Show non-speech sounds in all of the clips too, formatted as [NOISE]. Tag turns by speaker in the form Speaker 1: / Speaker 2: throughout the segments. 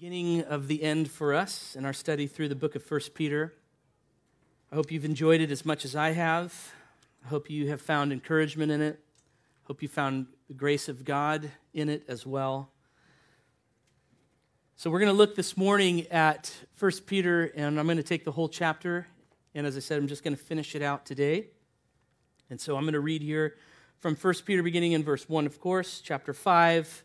Speaker 1: beginning of the end for us in our study through the book of 1 Peter. I hope you've enjoyed it as much as I have. I hope you have found encouragement in it. I hope you found the grace of God in it as well. So we're going to look this morning at 1 Peter, and I'm going to take the whole chapter. And as I said, I'm just going to finish it out today. And so I'm going to read here from 1 Peter, beginning in verse 1, of course, chapter 5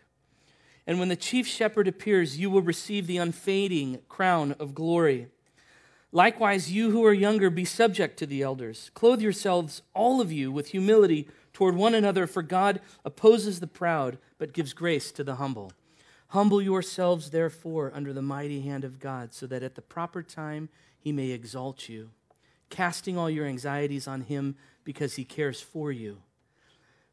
Speaker 1: And when the chief shepherd appears, you will receive the unfading crown of glory. Likewise, you who are younger, be subject to the elders. Clothe yourselves, all of you, with humility toward one another, for God opposes the proud, but gives grace to the humble. Humble yourselves, therefore, under the mighty hand of God, so that at the proper time he may exalt you, casting all your anxieties on him because he cares for you.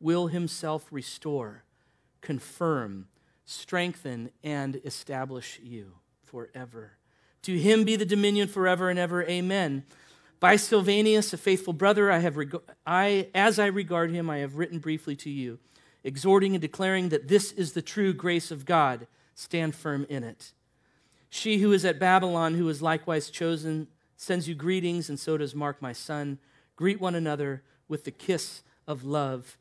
Speaker 1: will himself restore, confirm, strengthen, and establish you forever. To him be the dominion forever and ever. Amen. By Silvanus, a faithful brother, I have reg- I, as I regard him, I have written briefly to you, exhorting and declaring that this is the true grace of God. Stand firm in it. She who is at Babylon, who is likewise chosen, sends you greetings, and so does Mark, my son. Greet one another with the kiss of love.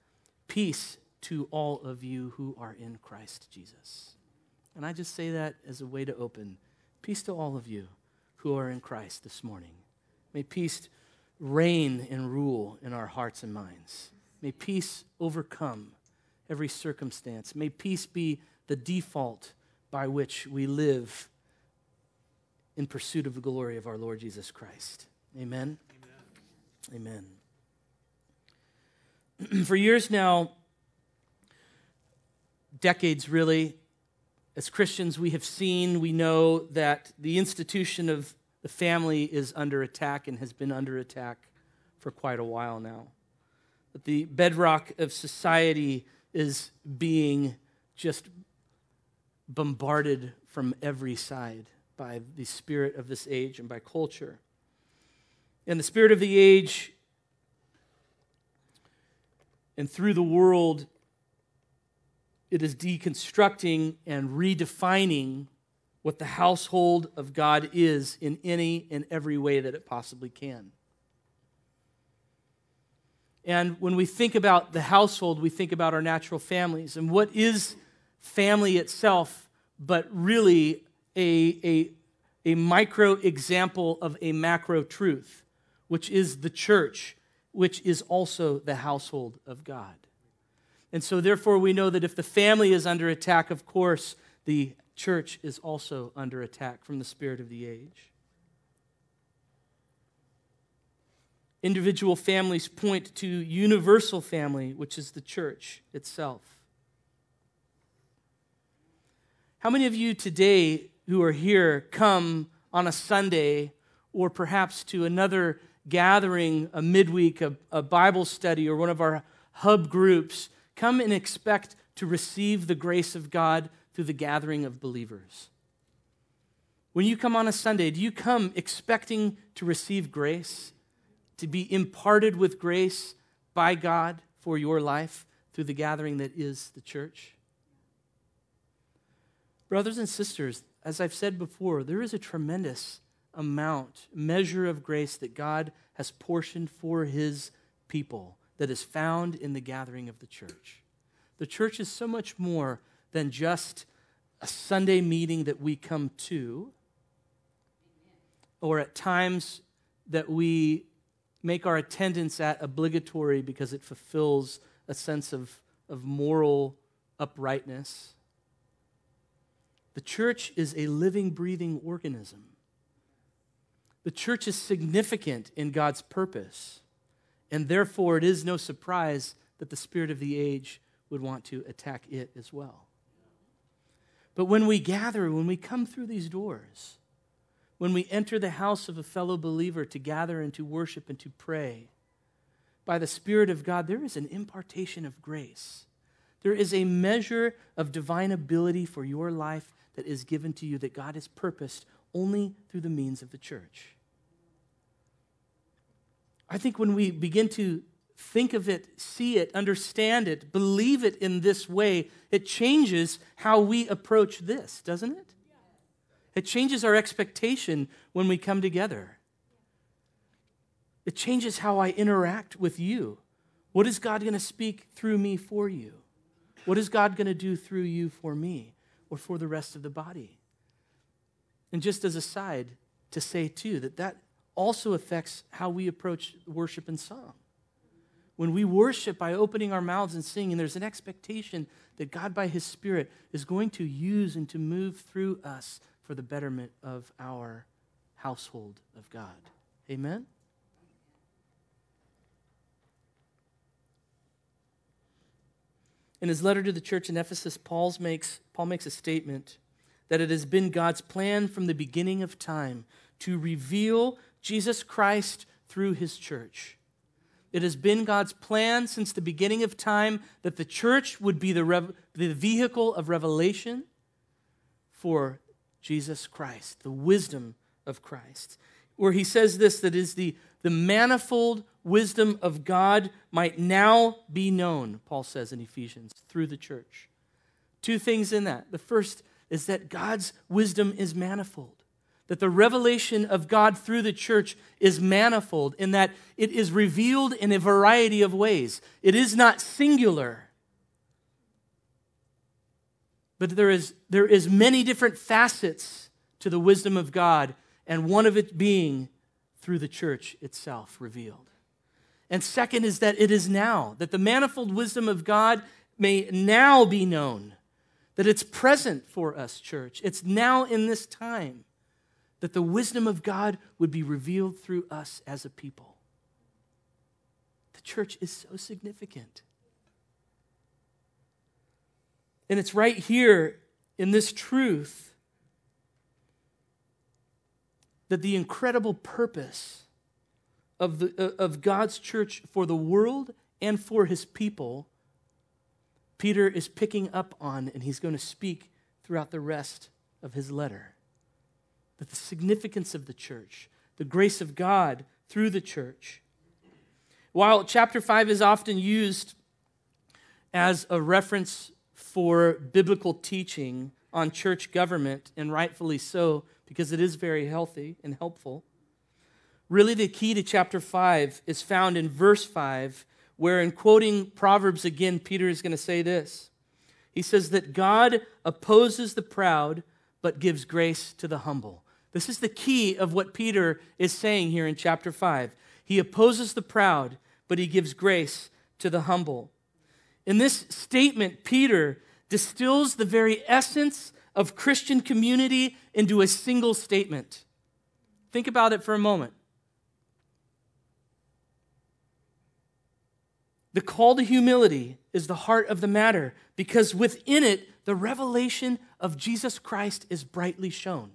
Speaker 1: Peace to all of you who are in Christ Jesus. And I just say that as a way to open. Peace to all of you who are in Christ this morning. May peace reign and rule in our hearts and minds. May peace overcome every circumstance. May peace be the default by which we live in pursuit of the glory of our Lord Jesus Christ. Amen. Amen. Amen. [CLEARS THROAT] for years now, decades really, as Christians, we have seen, we know that the institution of the family is under attack and has been under attack for quite a while now. That the bedrock of society is being just bombarded from every side by the spirit of this age and by culture. And the spirit of the age and through the world, it is deconstructing and redefining what the household of God is in any and every way that it possibly can. And when we think about the household, we think about our natural families. And what is family itself but really a, a, a micro example of a macro truth, which is the church which is also the household of God. And so, therefore, we know that if the family is under attack, of course, the church is also under attack from the spirit of the age. Individual families point to universal family, which is the church itself. How many of you today who are here come on a Sunday or perhaps to another gathering, a midweek, a, a Bible study, or one of our hub groups, come and expect to receive the grace of God through the gathering of believers. When you come on a Sunday, do you come expecting to receive grace, to be imparted with grace by God for your life through the gathering that is the church? Brothers and sisters, as I've said before, there is a tremendous amount, measure of grace that God has portioned for his people that is found in the gathering of the church. The church is so much more than just a Sunday meeting that we come to. or at times that we make our attendance at obligatory because it fulfills a sense of, of moral uprightness. The church is a living, breathing organism. The church is significant in God's purpose, and therefore it is no surprise that the spirit of the age would want to attack it as well. But when we gather, when we come through these doors, when we enter the house of a fellow believer to gather and to worship and to pray, by the Spirit of God, there is an impartation of grace. There is a measure of divine ability for your life that is given to you that God has purposed only through the means of the church. I think when we begin to think of it, see it, understand it, believe it in this way, it changes how we approach this, doesn't it? It changes our expectation when we come together. It changes how I interact with you. What is God going to speak through me for you? What is God going to do through you for me or for the rest of the body? And just as a side, to say too that that also affects how we approach worship and song. When we worship by opening our mouths and singing, there's an expectation that God, by His Spirit, is going to use and to move through us for the betterment of our household of God. Amen? In his letter to the church in Ephesus, Paul makes, Paul makes a statement that it has been God's plan from the beginning of time to reveal Jesus Christ through his church. It has been God's plan since the beginning of time that the church would be the, rev- the vehicle of revelation for Jesus Christ, the wisdom of Christ. Where he says this that is the, the manifold wisdom of God might now be known, Paul says in Ephesians, through the church. Two things in that. The first is that God's wisdom is manifold that the revelation of God through the church is manifold in that it is revealed in a variety of ways. It is not singular. But there is, there is many different facets to the wisdom of God, and one of it being through the church itself revealed. And second is that it is now, that the manifold wisdom of God may now be known, that it's present for us, church. It's now in this time that the wisdom of God would be revealed through us as a people. The church is so significant. And it's right here in this truth that the incredible purpose of, the, uh, of God's church for the world and for his people, Peter is picking up on, and he's going to speak throughout the rest of his letter that the significance of the church, the grace of God through the church. While chapter 5 is often used as a reference for biblical teaching on church government, and rightfully so, because it is very healthy and helpful, really the key to chapter 5 is found in verse 5, where in quoting Proverbs again, Peter is going to say this. He says that God opposes the proud, but gives grace to the humble. This is the key of what Peter is saying here in chapter 5. He opposes the proud, but he gives grace to the humble. In this statement, Peter distills the very essence of Christian community into a single statement. Think about it for a moment. The call to humility is the heart of the matter because within it, the revelation of Jesus Christ is brightly shown.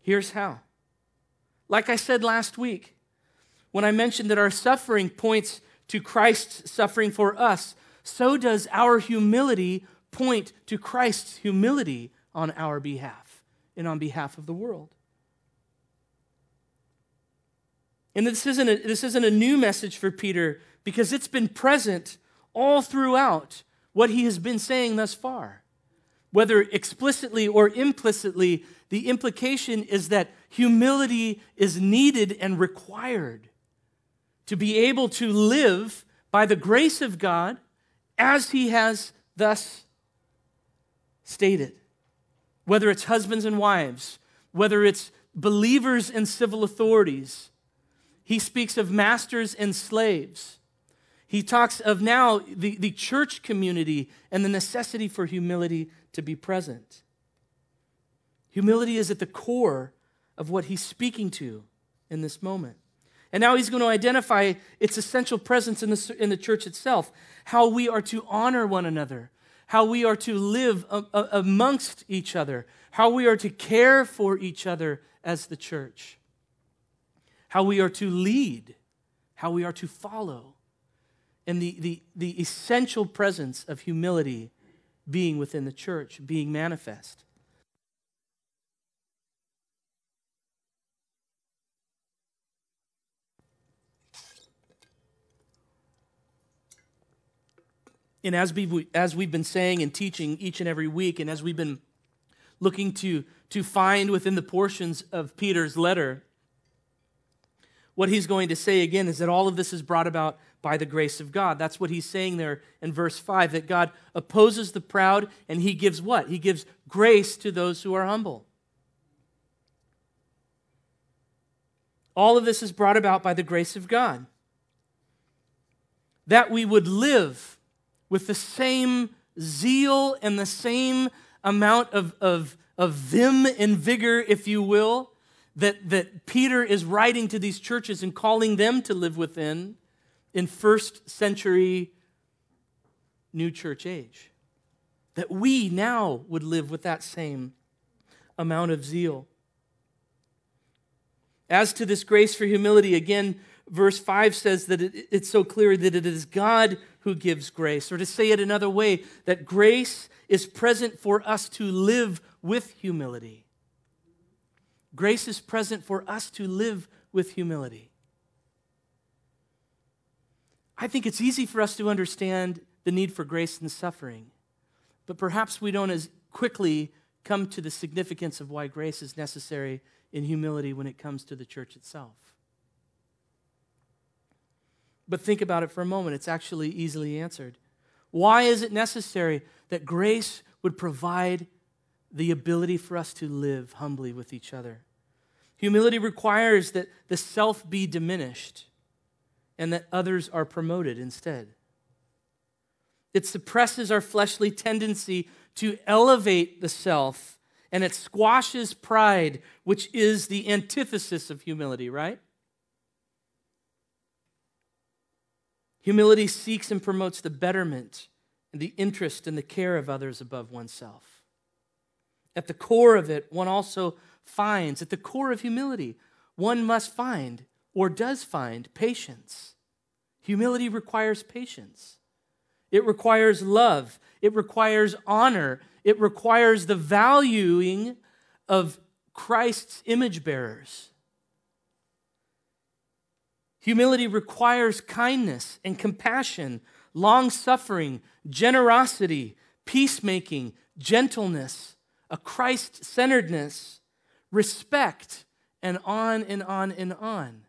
Speaker 1: Here's how. Like I said last week, when I mentioned that our suffering points to Christ's suffering for us, so does our humility point to Christ's humility on our behalf and on behalf of the world. And this isn't a, this isn't a new message for Peter because it's been present all throughout what he has been saying thus far. Whether explicitly or implicitly, the implication is that humility is needed and required to be able to live by the grace of God as he has thus stated. Whether it's husbands and wives, whether it's believers and civil authorities. He speaks of masters and slaves. He talks of now the, the church community and the necessity for humility to be present. Humility is at the core of what he's speaking to in this moment. And now he's going to identify its essential presence in the, in the church itself, how we are to honor one another, how we are to live a, a, amongst each other, how we are to care for each other as the church, how we are to lead, how we are to follow, and the, the, the essential presence of humility being within the church, being manifest. And as we've, as we've been saying and teaching each and every week, and as we've been looking to, to find within the portions of Peter's letter, what he's going to say again is that all of this is brought about by the grace of God. That's what he's saying there in verse 5 that God opposes the proud and he gives what? He gives grace to those who are humble. All of this is brought about by the grace of God. That we would live with the same zeal and the same amount of, of, of vim and vigor, if you will, that, that Peter is writing to these churches and calling them to live within in first century new church age. That we now would live with that same amount of zeal. As to this grace for humility, again, verse 5 says that it, it's so clear that it is God who gives grace. Or to say it another way, that grace is present for us to live with humility. Grace is present for us to live with humility. I think it's easy for us to understand the need for grace and suffering, but perhaps we don't as quickly come to the significance of why grace is necessary in humility when it comes to the church itself. But think about it for a moment. It's actually easily answered. Why is it necessary that grace would provide the ability for us to live humbly with each other? Humility requires that the self be diminished and that others are promoted instead. It suppresses our fleshly tendency to elevate the self and it squashes pride, which is the antithesis of humility, right? Humility seeks and promotes the betterment and the interest and the care of others above oneself. At the core of it, one also finds, at the core of humility, one must find or does find patience. Humility requires patience. It requires love. It requires honor. It requires the valuing of Christ's image bearers. Humility requires kindness and compassion, long suffering, generosity, peacemaking, gentleness, a Christ centeredness, respect, and on and on and on.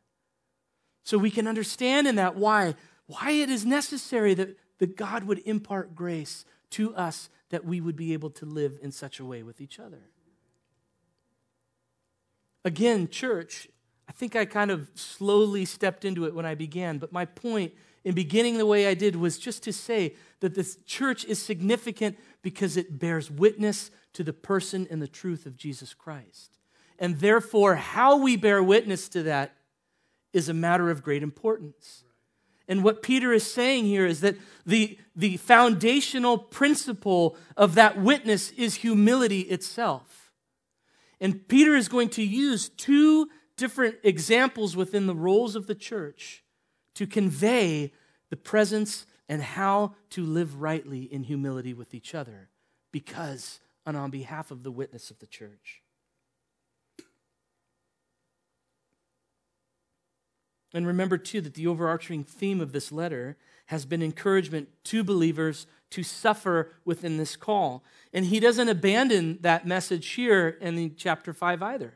Speaker 1: So we can understand in that why, why it is necessary that, that God would impart grace to us that we would be able to live in such a way with each other. Again, church, I think I kind of slowly stepped into it when I began, but my point in beginning the way I did was just to say that this church is significant because it bears witness to the person and the truth of Jesus Christ. And therefore, how we bear witness to that is a matter of great importance. And what Peter is saying here is that the, the foundational principle of that witness is humility itself. And Peter is going to use two different examples within the roles of the church to convey the presence and how to live rightly in humility with each other because and on behalf of the witness of the church. And remember, too, that the overarching theme of this letter has been encouragement to believers to suffer within this call. And he doesn't abandon that message here in chapter 5 either.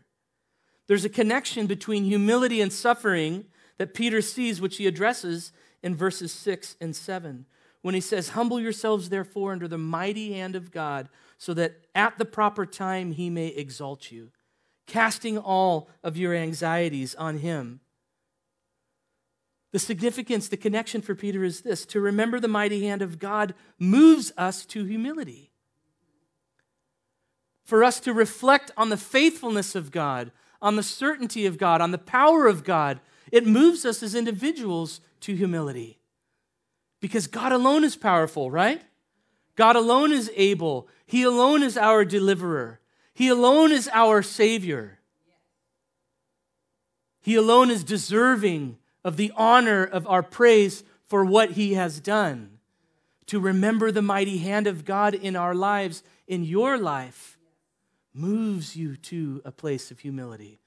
Speaker 1: There's a connection between humility and suffering that Peter sees, which he addresses in verses 6 and 7. When he says, Humble yourselves, therefore, under the mighty hand of God, so that at the proper time he may exalt you. casting all of your anxieties on Him. The significance, the connection for Peter is this to remember the mighty hand of God moves us to humility. For us to reflect on the faithfulness of God, on the certainty of God, on the power of God, it moves us as individuals to humility. Because God alone is powerful, right? God alone is able. He alone is our deliverer. He alone is our Savior. He alone is deserving of the honor of our praise for what He has done. To remember the mighty hand of God in our lives, in your life, moves you to a place of humility.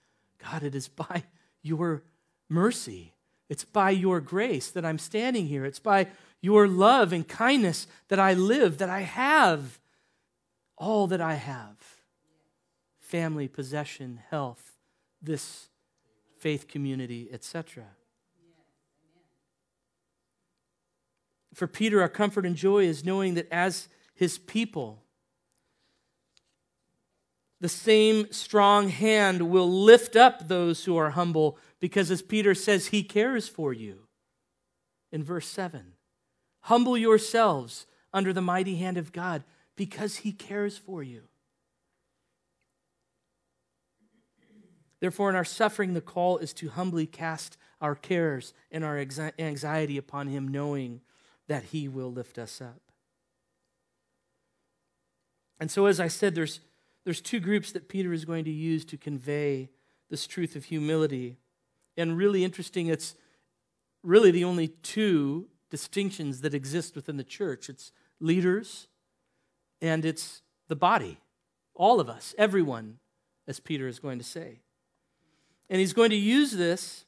Speaker 1: God, it is by your mercy, it's by your grace that I'm standing here. It's by your love and kindness that I live, that I have all that I have family, possession, health, this faith community, etc. For Peter, our comfort and joy is knowing that as his people, the same strong hand will lift up those who are humble because, as Peter says, he cares for you. In verse 7, humble yourselves under the mighty hand of God because he cares for you. Therefore, in our suffering, the call is to humbly cast our cares and our anxiety upon him, knowing that he will lift us up. And so, as I said, there's, there's two groups that Peter is going to use to convey this truth of humility. And really interesting, it's really the only two distinctions that exist within the church it's leaders and it's the body. All of us, everyone, as Peter is going to say. And he's going to use this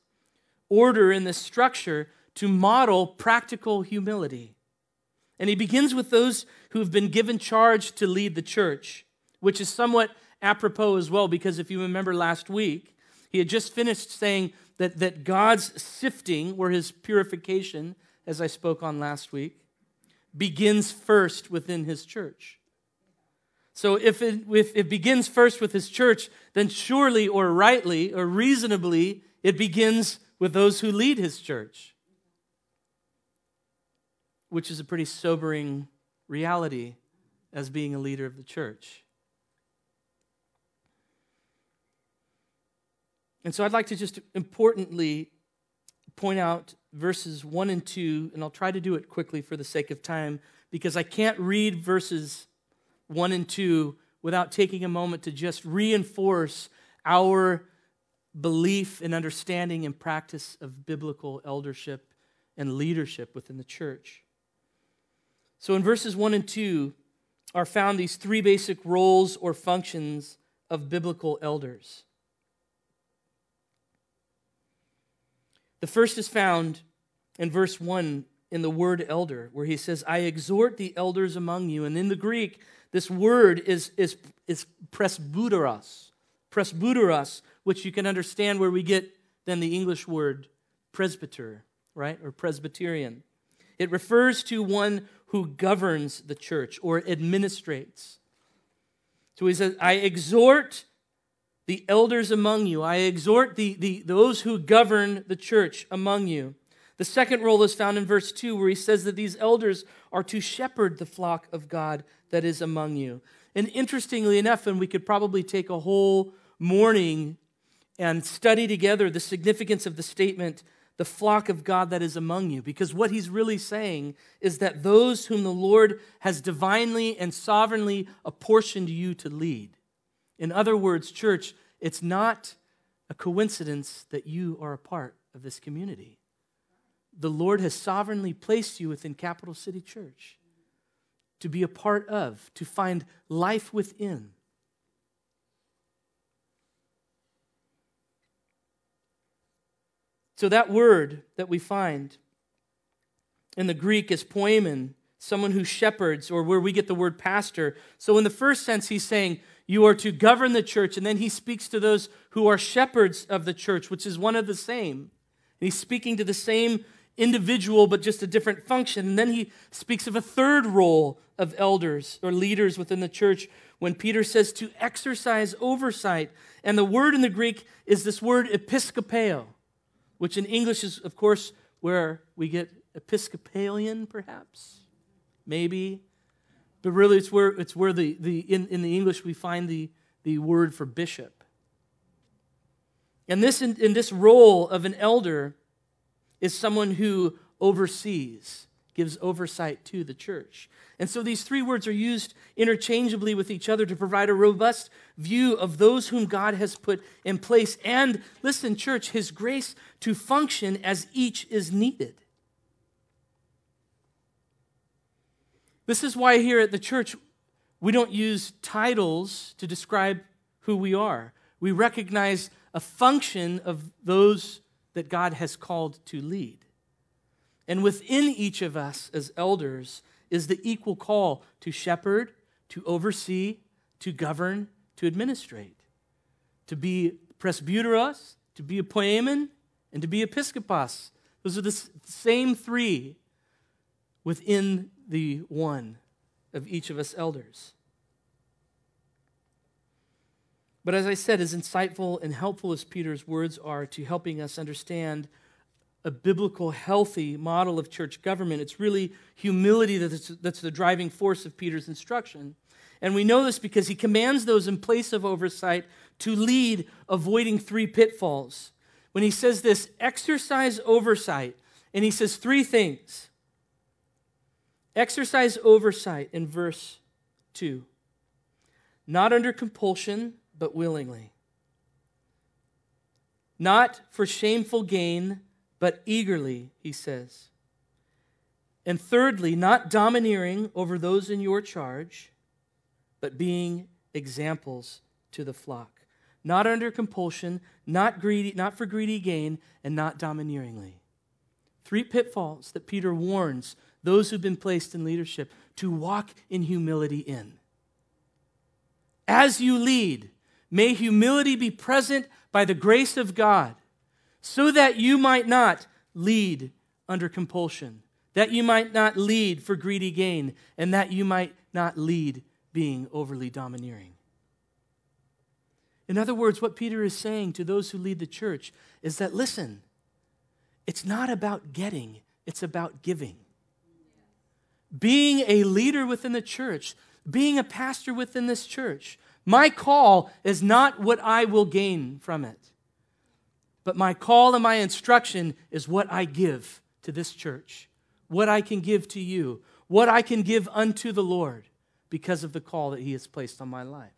Speaker 1: order and this structure to model practical humility. And he begins with those who have been given charge to lead the church, which is somewhat apropos as well, because if you remember last week, he had just finished saying that, that God's sifting, or his purification, as I spoke on last week, begins first within his church. So if it, if it begins first with his church, then surely or rightly or reasonably, it begins with those who lead his church, which is a pretty sobering reality as being a leader of the church. And so I'd like to just importantly point out verses 1 and 2, and I'll try to do it quickly for the sake of time because I can't read verses 1 and 2 without taking a moment to just reinforce our belief and understanding and practice of biblical eldership and leadership within the church. So in verses 1 and 2 are found these three basic roles or functions of biblical elders. The first is found in verse 1 in the word elder, where he says, I exhort the elders among you. And in the Greek, this word is, is, is presbyteros, presbyteros, which you can understand where we get then the English word presbyter, right? Or Presbyterian. It refers to one who governs the church or administrates. So he says, I exhort the elders among you. I exhort the, the, those who govern the church among you. The second role is found in verse 2, where he says that these elders are to shepherd the flock of God that is among you. And interestingly enough, and we could probably take a whole morning and study together the significance of the statement, the flock of God that is among you, because what he's really saying is that those whom the Lord has divinely and sovereignly apportioned you to lead. In other words, church, it's not a coincidence that you are a part of this community. The Lord has sovereignly placed you within Capital City Church to be a part of, to find life within. So, that word that we find in the Greek is poimen, someone who shepherds, or where we get the word pastor. So, in the first sense, he's saying, you are to govern the church. And then he speaks to those who are shepherds of the church, which is one of the same. And he's speaking to the same individual, but just a different function. And then he speaks of a third role of elders or leaders within the church, when Peter says to exercise oversight. And the word in the Greek is this word episkopeo, which in English is, of course, where we get Episcopalian, perhaps, maybe. But really, it's where, it's where the, the, in, in the English we find the, the word for bishop. And this, in, in this role of an elder, is someone who oversees, gives oversight to the church. And so these three words are used interchangeably with each other to provide a robust view of those whom God has put in place. And listen, church, his grace to function as each is needed. This is why here at the church, we don't use titles to describe who we are. We recognize a function of those that God has called to lead. And within each of us as elders is the equal call to shepherd, to oversee, to govern, to administrate, to be presbyteros, to be a poimen, and to be episkopos. Those are the same three within the one of each of us elders. But as I said, as insightful and helpful as Peter's words are to helping us understand a biblical, healthy model of church government, it's really humility that's, that's the driving force of Peter's instruction. And we know this because he commands those in place of oversight to lead, avoiding three pitfalls. When he says this, exercise oversight, and he says three things. Exercise oversight in verse 2. Not under compulsion, but willingly. Not for shameful gain, but eagerly, he says. And thirdly, not domineering over those in your charge, but being examples to the flock. Not under compulsion, not greedy, not for greedy gain, and not domineeringly. Three pitfalls that Peter warns those who've been placed in leadership to walk in humility in. As you lead, May humility be present by the grace of God, so that you might not lead under compulsion, that you might not lead for greedy gain, and that you might not lead being overly domineering. In other words, what Peter is saying to those who lead the church is that, listen, it's not about getting, it's about giving. Being a leader within the church, being a pastor within this church, my call is not what I will gain from it, but my call and my instruction is what I give to this church, what I can give to you, what I can give unto the Lord because of the call that He has placed on my life.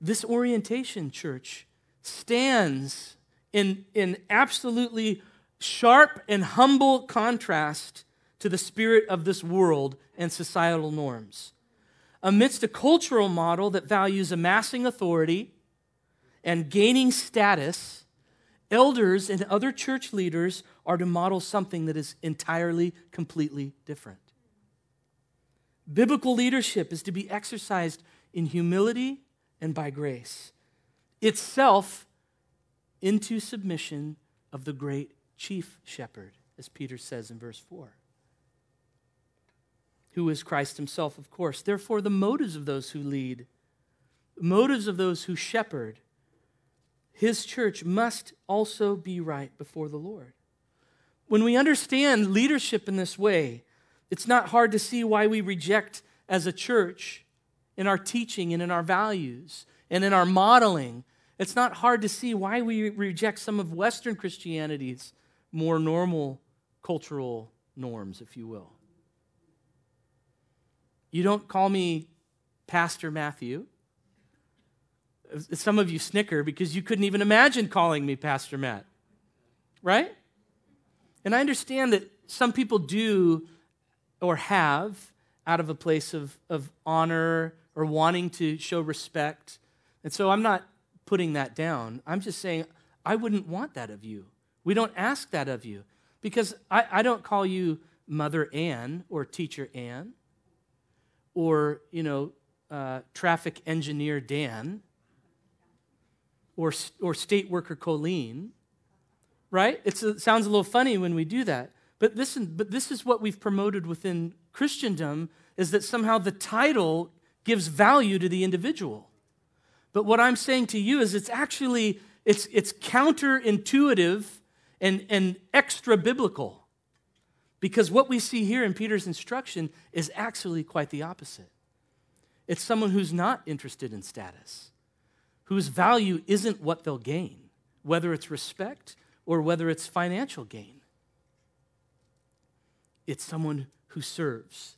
Speaker 1: This orientation, church, stands in, in absolutely sharp and humble contrast to the spirit of this world and societal norms. Amidst a cultural model that values amassing authority and gaining status, elders and other church leaders are to model something that is entirely, completely different. Biblical leadership is to be exercised in humility and by grace, itself into submission of the great chief shepherd, as Peter says in verse 4 who is Christ himself, of course. Therefore, the motives of those who lead, motives of those who shepherd, his church must also be right before the Lord. When we understand leadership in this way, it's not hard to see why we reject as a church in our teaching and in our values and in our modeling. It's not hard to see why we reject some of Western Christianity's more normal cultural norms, if you will. You don't call me Pastor Matthew. Some of you snicker because you couldn't even imagine calling me Pastor Matt, right? And I understand that some people do or have out of a place of, of honor or wanting to show respect. And so I'm not putting that down. I'm just saying I wouldn't want that of you. We don't ask that of you because I, I don't call you Mother Ann or Teacher Ann or, you know, uh, traffic engineer Dan or, or state worker Colleen, right? It's, it sounds a little funny when we do that. But listen, but this is what we've promoted within Christendom is that somehow the title gives value to the individual. But what I'm saying to you is it's actually it's it's counterintuitive and, and extra biblical. Because what we see here in Peter's instruction is actually quite the opposite. It's someone who's not interested in status, whose value isn't what they'll gain, whether it's respect or whether it's financial gain. It's someone who serves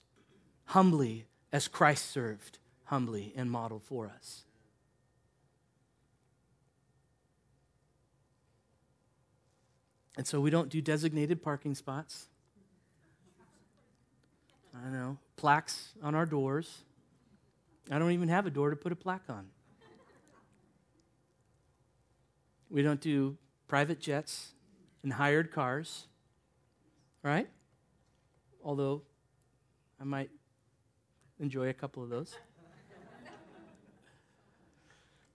Speaker 1: humbly as Christ served humbly and modeled for us. And so we don't do designated parking spots. I know, plaques on our doors. I don't even have a door to put a plaque on. We don't do private jets and hired cars, right? Although I might enjoy a couple of those.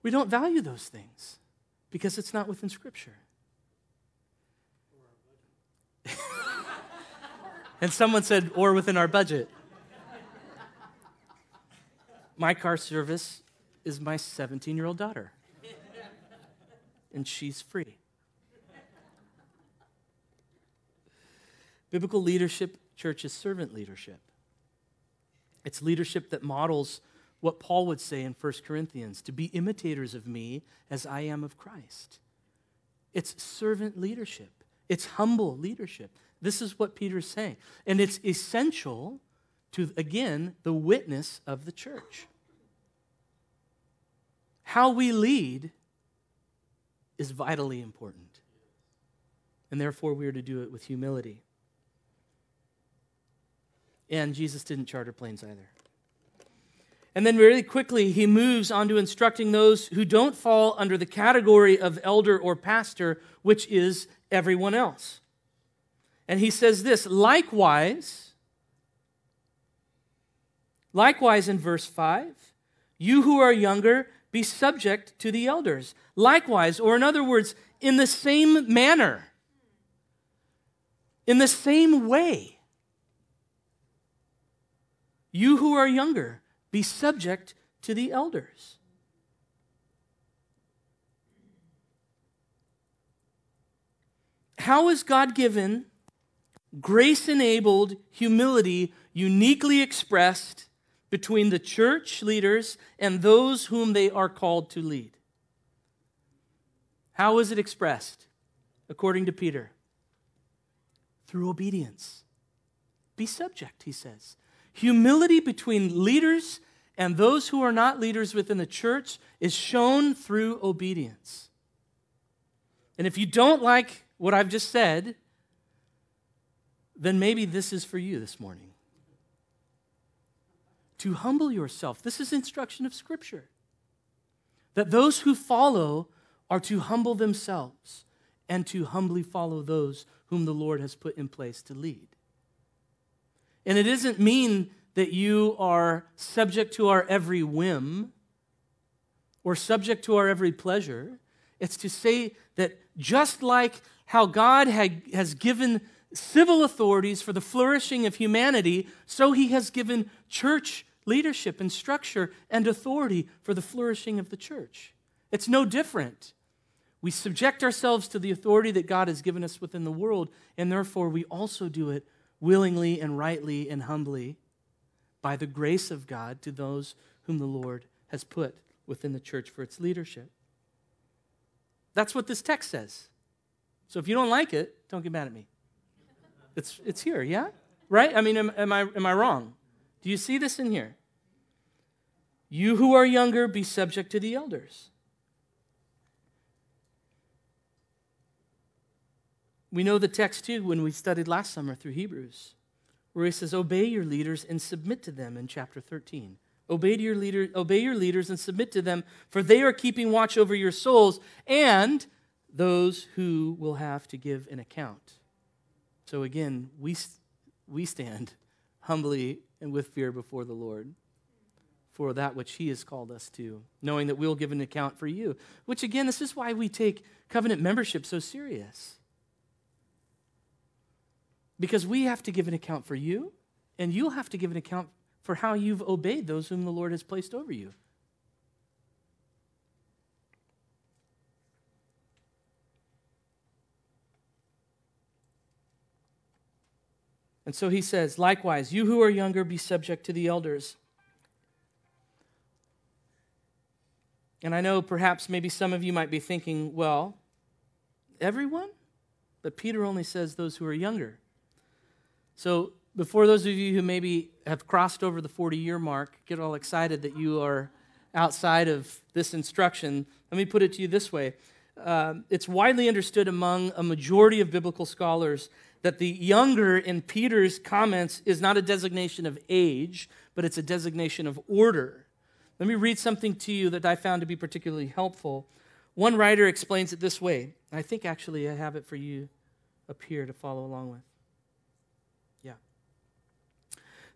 Speaker 1: we don't value those things because it's not within Scripture. And someone said, or within our budget. My car service is my 17 year old daughter, and she's free. Biblical leadership, church, is servant leadership. It's leadership that models what Paul would say in 1 Corinthians to be imitators of me as I am of Christ. It's servant leadership, it's humble leadership. This is what Peter's saying. And it's essential to, again, the witness of the church. How we lead is vitally important. And therefore, we are to do it with humility. And Jesus didn't charter planes either. And then, really quickly, he moves on to instructing those who don't fall under the category of elder or pastor, which is everyone else. And he says this likewise, likewise in verse 5, you who are younger, be subject to the elders. Likewise, or in other words, in the same manner, in the same way. You who are younger, be subject to the elders. How is God given grace enabled humility uniquely expressed between the church leaders and those whom they are called to lead? How is it expressed? According to Peter, through obedience. Be subject, he says. Humility between leaders and those who are not leaders within the church is shown through obedience. And if you don't like what I've just said, then maybe this is for you this morning. To humble yourself. This is instruction of Scripture. That those who follow are to humble themselves and to humbly follow those whom the Lord has put in place to lead. And it doesn't mean that you are subject to our every whim or subject to our every pleasure. It's to say that just like how God had, has given civil authorities for the flourishing of humanity, so he has given church leadership and structure and authority for the flourishing of the church. It's no different. We subject ourselves to the authority that God has given us within the world, and therefore we also do it willingly and rightly and humbly by the grace of God to those whom the Lord has put within the church for its leadership. That's what this text says. So if you don't like it, don't get mad at me. It's, it's here, yeah? Right? I mean, am, am, I, am I wrong? Do you see this in here? You who are younger, be subject to the elders. We know the text too when we studied last summer through Hebrews, where he says, Obey your leaders and submit to them in chapter 13. Obey your, leader, obey your leaders and submit to them, for they are keeping watch over your souls and those who will have to give an account. So again, we, we stand [LAUGHS] humbly and with fear before the Lord for that which He has called us to, knowing that we'll give an account for you. Which again, this is why we take covenant membership so serious. Because we have to give an account for you, and you'll have to give an account for how you've obeyed those whom the Lord has placed over you. And so he says, likewise, you who are younger, be subject to the elders. And I know perhaps maybe some of you might be thinking, well, everyone? But Peter only says those who are younger. So before those of you who maybe have crossed over the 40 year mark get all excited that you are outside of this instruction, let me put it to you this way. Um, it's widely understood among a majority of biblical scholars that the younger in Peter's comments is not a designation of age, but it's a designation of order. Let me read something to you that I found to be particularly helpful. One writer explains it this way. I think actually I have it for you up here to follow along with. Yeah.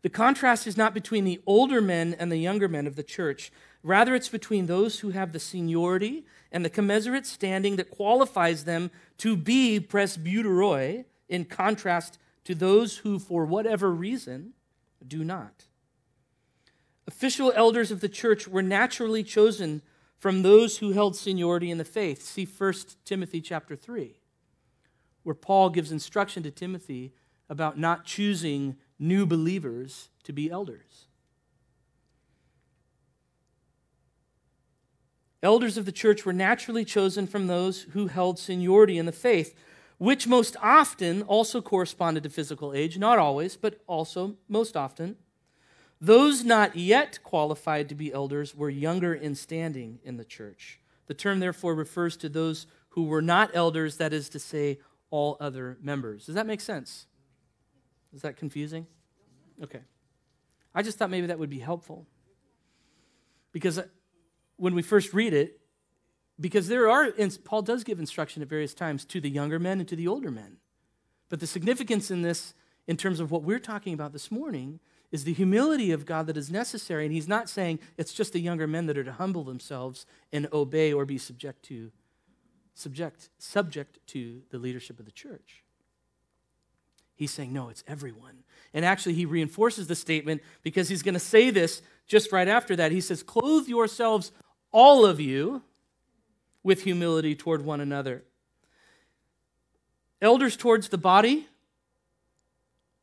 Speaker 1: The contrast is not between the older men and the younger men of the church. Rather, it's between those who have the seniority and the commensurate standing that qualifies them to be presbyteroi, in contrast to those who, for whatever reason, do not. Official elders of the church were naturally chosen from those who held seniority in the faith. See 1 Timothy chapter 3, where Paul gives instruction to Timothy about not choosing new believers to be elders. Elders of the church were naturally chosen from those who held seniority in the faith, which most often also corresponded to physical age, not always, but also most often. Those not yet qualified to be elders were younger in standing in the church. The term, therefore, refers to those who were not elders, that is to say, all other members. Does that make sense? Is that confusing? Okay. I just thought maybe that would be helpful. Because uh, when we first read it, because there are, and Paul does give instruction at various times to the younger men and to the older men. But the significance in this, in terms of what we're talking about this morning, is the humility of God that is necessary. And he's not saying it's just the younger men that are to humble themselves and obey or be subject to subject subject to the leadership of the church. He's saying no, it's everyone. And actually he reinforces the statement because he's going to say this just right after that. He says, "Clothe yourselves all of you with humility toward one another." Elders towards the body,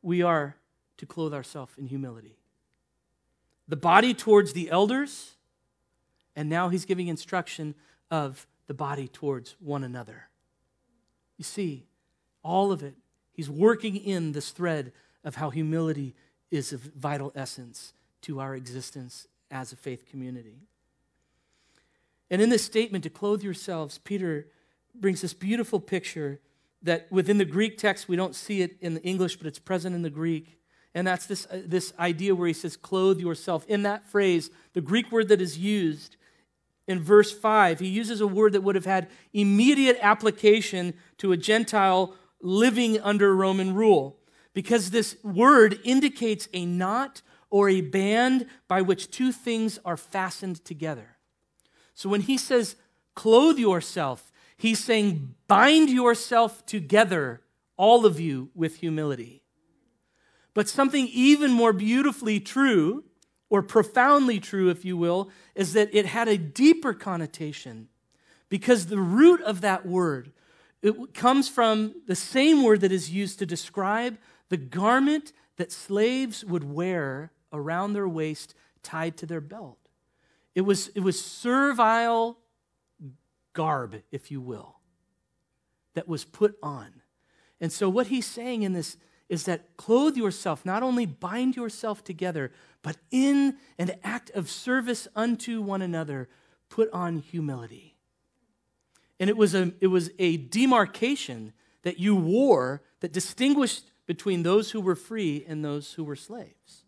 Speaker 1: we are to clothe ourselves in humility. The body towards the elders, and now he's giving instruction of the body towards one another. You see, all of it, he's working in this thread of how humility is of vital essence to our existence as a faith community. And in this statement, to clothe yourselves, Peter brings this beautiful picture that within the Greek text, we don't see it in the English, but it's present in the Greek. And that's this, uh, this idea where he says, clothe yourself. In that phrase, the Greek word that is used in verse 5, he uses a word that would have had immediate application to a Gentile living under Roman rule, because this word indicates a knot or a band by which two things are fastened together. So when he says, clothe yourself, he's saying, bind yourself together, all of you, with humility. But something even more beautifully true, or profoundly true, if you will, is that it had a deeper connotation because the root of that word it comes from the same word that is used to describe the garment that slaves would wear around their waist tied to their belt. It was, it was servile garb, if you will, that was put on. And so, what he's saying in this is that clothe yourself, not only bind yourself together, but in an act of service unto one another, put on humility. And it was a, it was a demarcation that you wore that distinguished between those who were free and those who were slaves.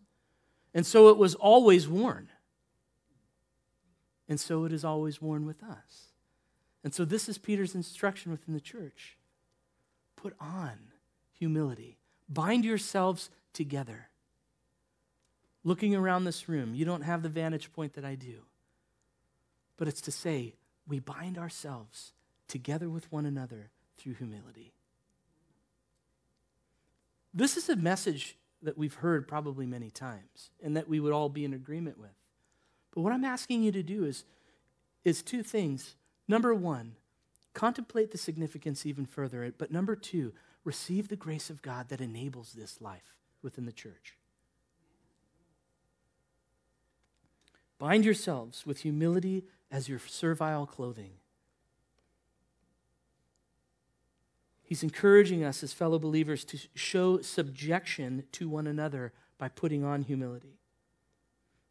Speaker 1: And so it was always worn. And so it is always worn with us. And so this is Peter's instruction within the church put on humility. Bind yourselves together. Looking around this room, you don't have the vantage point that I do. But it's to say, we bind ourselves together with one another through humility. This is a message that we've heard probably many times and that we would all be in agreement with. But what I'm asking you to do is, is two things. Number one, contemplate the significance even further. But number two, receive the grace of God that enables this life within the church. Bind yourselves with humility as your servile clothing. He's encouraging us as fellow believers to show subjection to one another by putting on humility.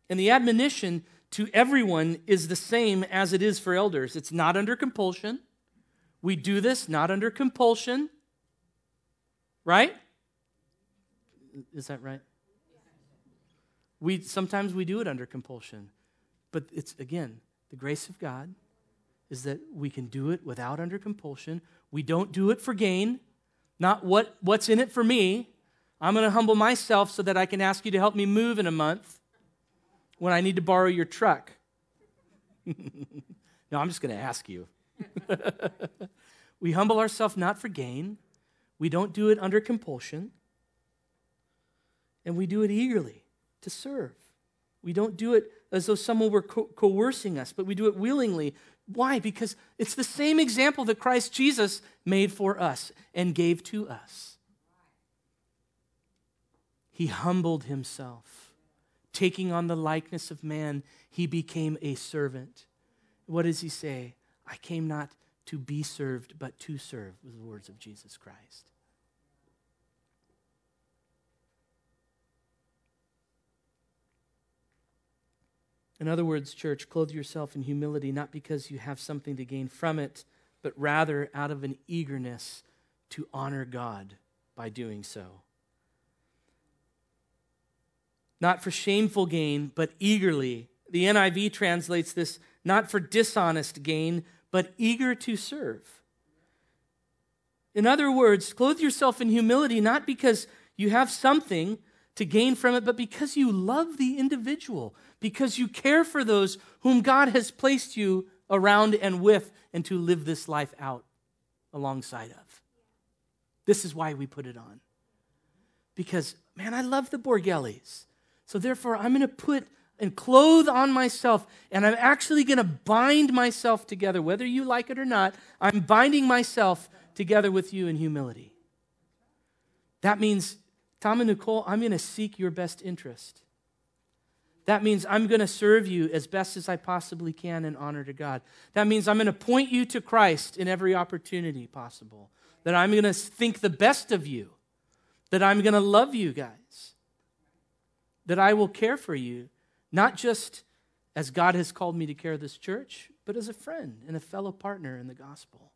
Speaker 1: And the admonition to everyone is the same as it is for elders it's not under compulsion. We do this not under compulsion. Right? Is that right? We sometimes we do it under compulsion. But it's again, the grace of God is that we can do it without under compulsion. We don't do it for gain, not what, what's in it for me. I'm going to humble myself so that I can ask you to help me move in a month when I need to borrow your truck. [LAUGHS] no, I'm just going to ask you. [LAUGHS] we humble ourselves not for gain, we don't do it under compulsion, and we do it eagerly to serve. We don't do it as though someone were co- coercing us, but we do it willingly. Why? Because it's the same example that Christ Jesus made for us and gave to us. He humbled himself. Taking on the likeness of man, he became a servant. What does he say? I came not to be served, but to serve, was the words of Jesus Christ. In other words, church, clothe yourself in humility, not because you have something to gain from it, but rather out of an eagerness to honor God by doing so. Not for shameful gain, but eagerly. The NIV translates this not for dishonest gain, but eager to serve. In other words, clothe yourself in humility, not because you have something to gain from it, but because you love the individual, because you care for those whom God has placed you around and with, and to live this life out alongside of. This is why we put it on. Because, man, I love the Borgellis. So therefore, I'm going to put and clothe on myself, and I'm actually going to bind myself together, whether you like it or not. I'm binding myself together with you in humility. That means Tom and Nicole, I'm going to seek your best interest. That means I'm going to serve you as best as I possibly can in honor to God. That means I'm going to point you to Christ in every opportunity possible. That I'm going to think the best of you. That I'm going to love you guys. That I will care for you, not just as God has called me to care this church, but as a friend and a fellow partner in the gospel.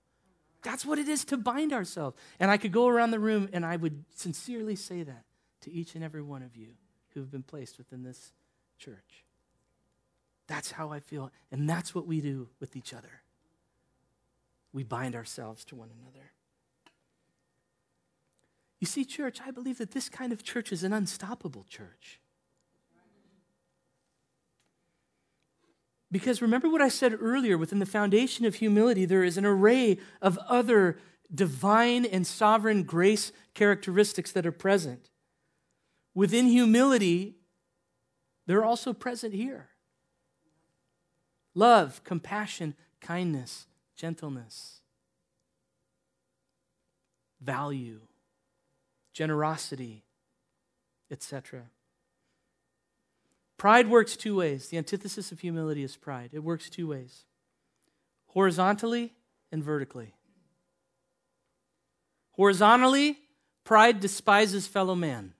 Speaker 1: That's what it is to bind ourselves. And I could go around the room and I would sincerely say that to each and every one of you who have been placed within this church. That's how I feel. And that's what we do with each other. We bind ourselves to one another. You see, church, I believe that this kind of church is an unstoppable church. Because remember what I said earlier within the foundation of humility, there is an array of other divine and sovereign grace characteristics that are present. Within humility, they're also present here love, compassion, kindness, gentleness, value, generosity, etc. Pride works two ways. The antithesis of humility is pride. It works two ways horizontally and vertically. Horizontally, pride despises fellow man.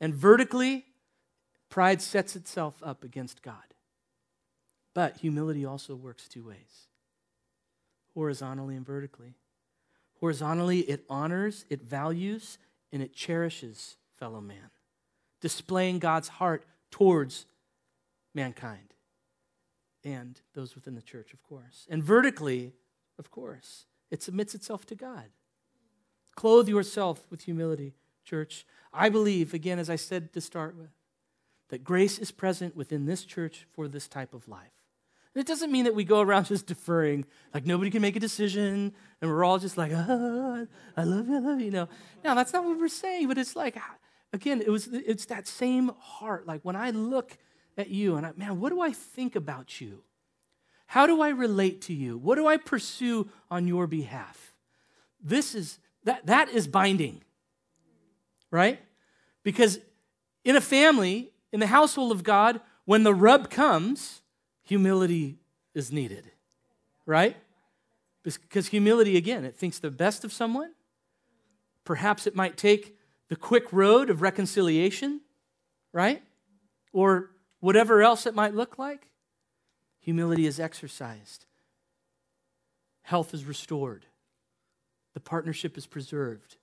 Speaker 1: And vertically, pride sets itself up against God. But humility also works two ways horizontally and vertically. Horizontally, it honors, it values, and it cherishes fellow man displaying God's heart towards mankind and those within the church, of course. And vertically, of course, it submits itself to God. Clothe yourself with humility, church. I believe, again, as I said to start with, that grace is present within this church for this type of life. It doesn't mean that we go around [LAUGHS] just deferring, like nobody can make a decision, and we're all just like, oh, I love you, I love you. No, no, that's not what we're saying. But it's like, again, it was it's that same heart. Like when I look at you, and I, man, what do I think about you? How do I relate to you? What do I pursue on your behalf? This is that that is binding. Right? Because in a family, in the household of God, when the rub comes, humility is needed, right? Because humility, again, it thinks the best of someone. Perhaps it might take the quick road of reconciliation, right? Or whatever else it might look like. Humility is exercised, health is restored, the partnership is preserved,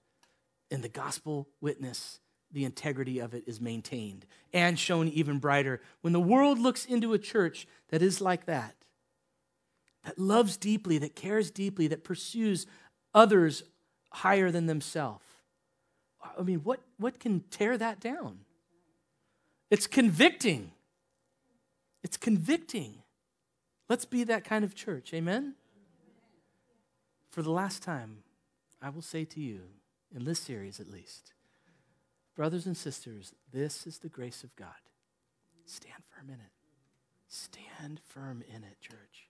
Speaker 1: and the gospel witness the integrity of it is maintained and shown even brighter. When the world looks into a church that is like that, that loves deeply, that cares deeply, that pursues others higher than themselves, I mean, what, what can tear that down? It's convicting. It's convicting. Let's be that kind of church. Amen? For the last time, I will say to you, in this series at least, Brothers and sisters, this is the grace of God. Stand firm in it. Stand firm in it, church.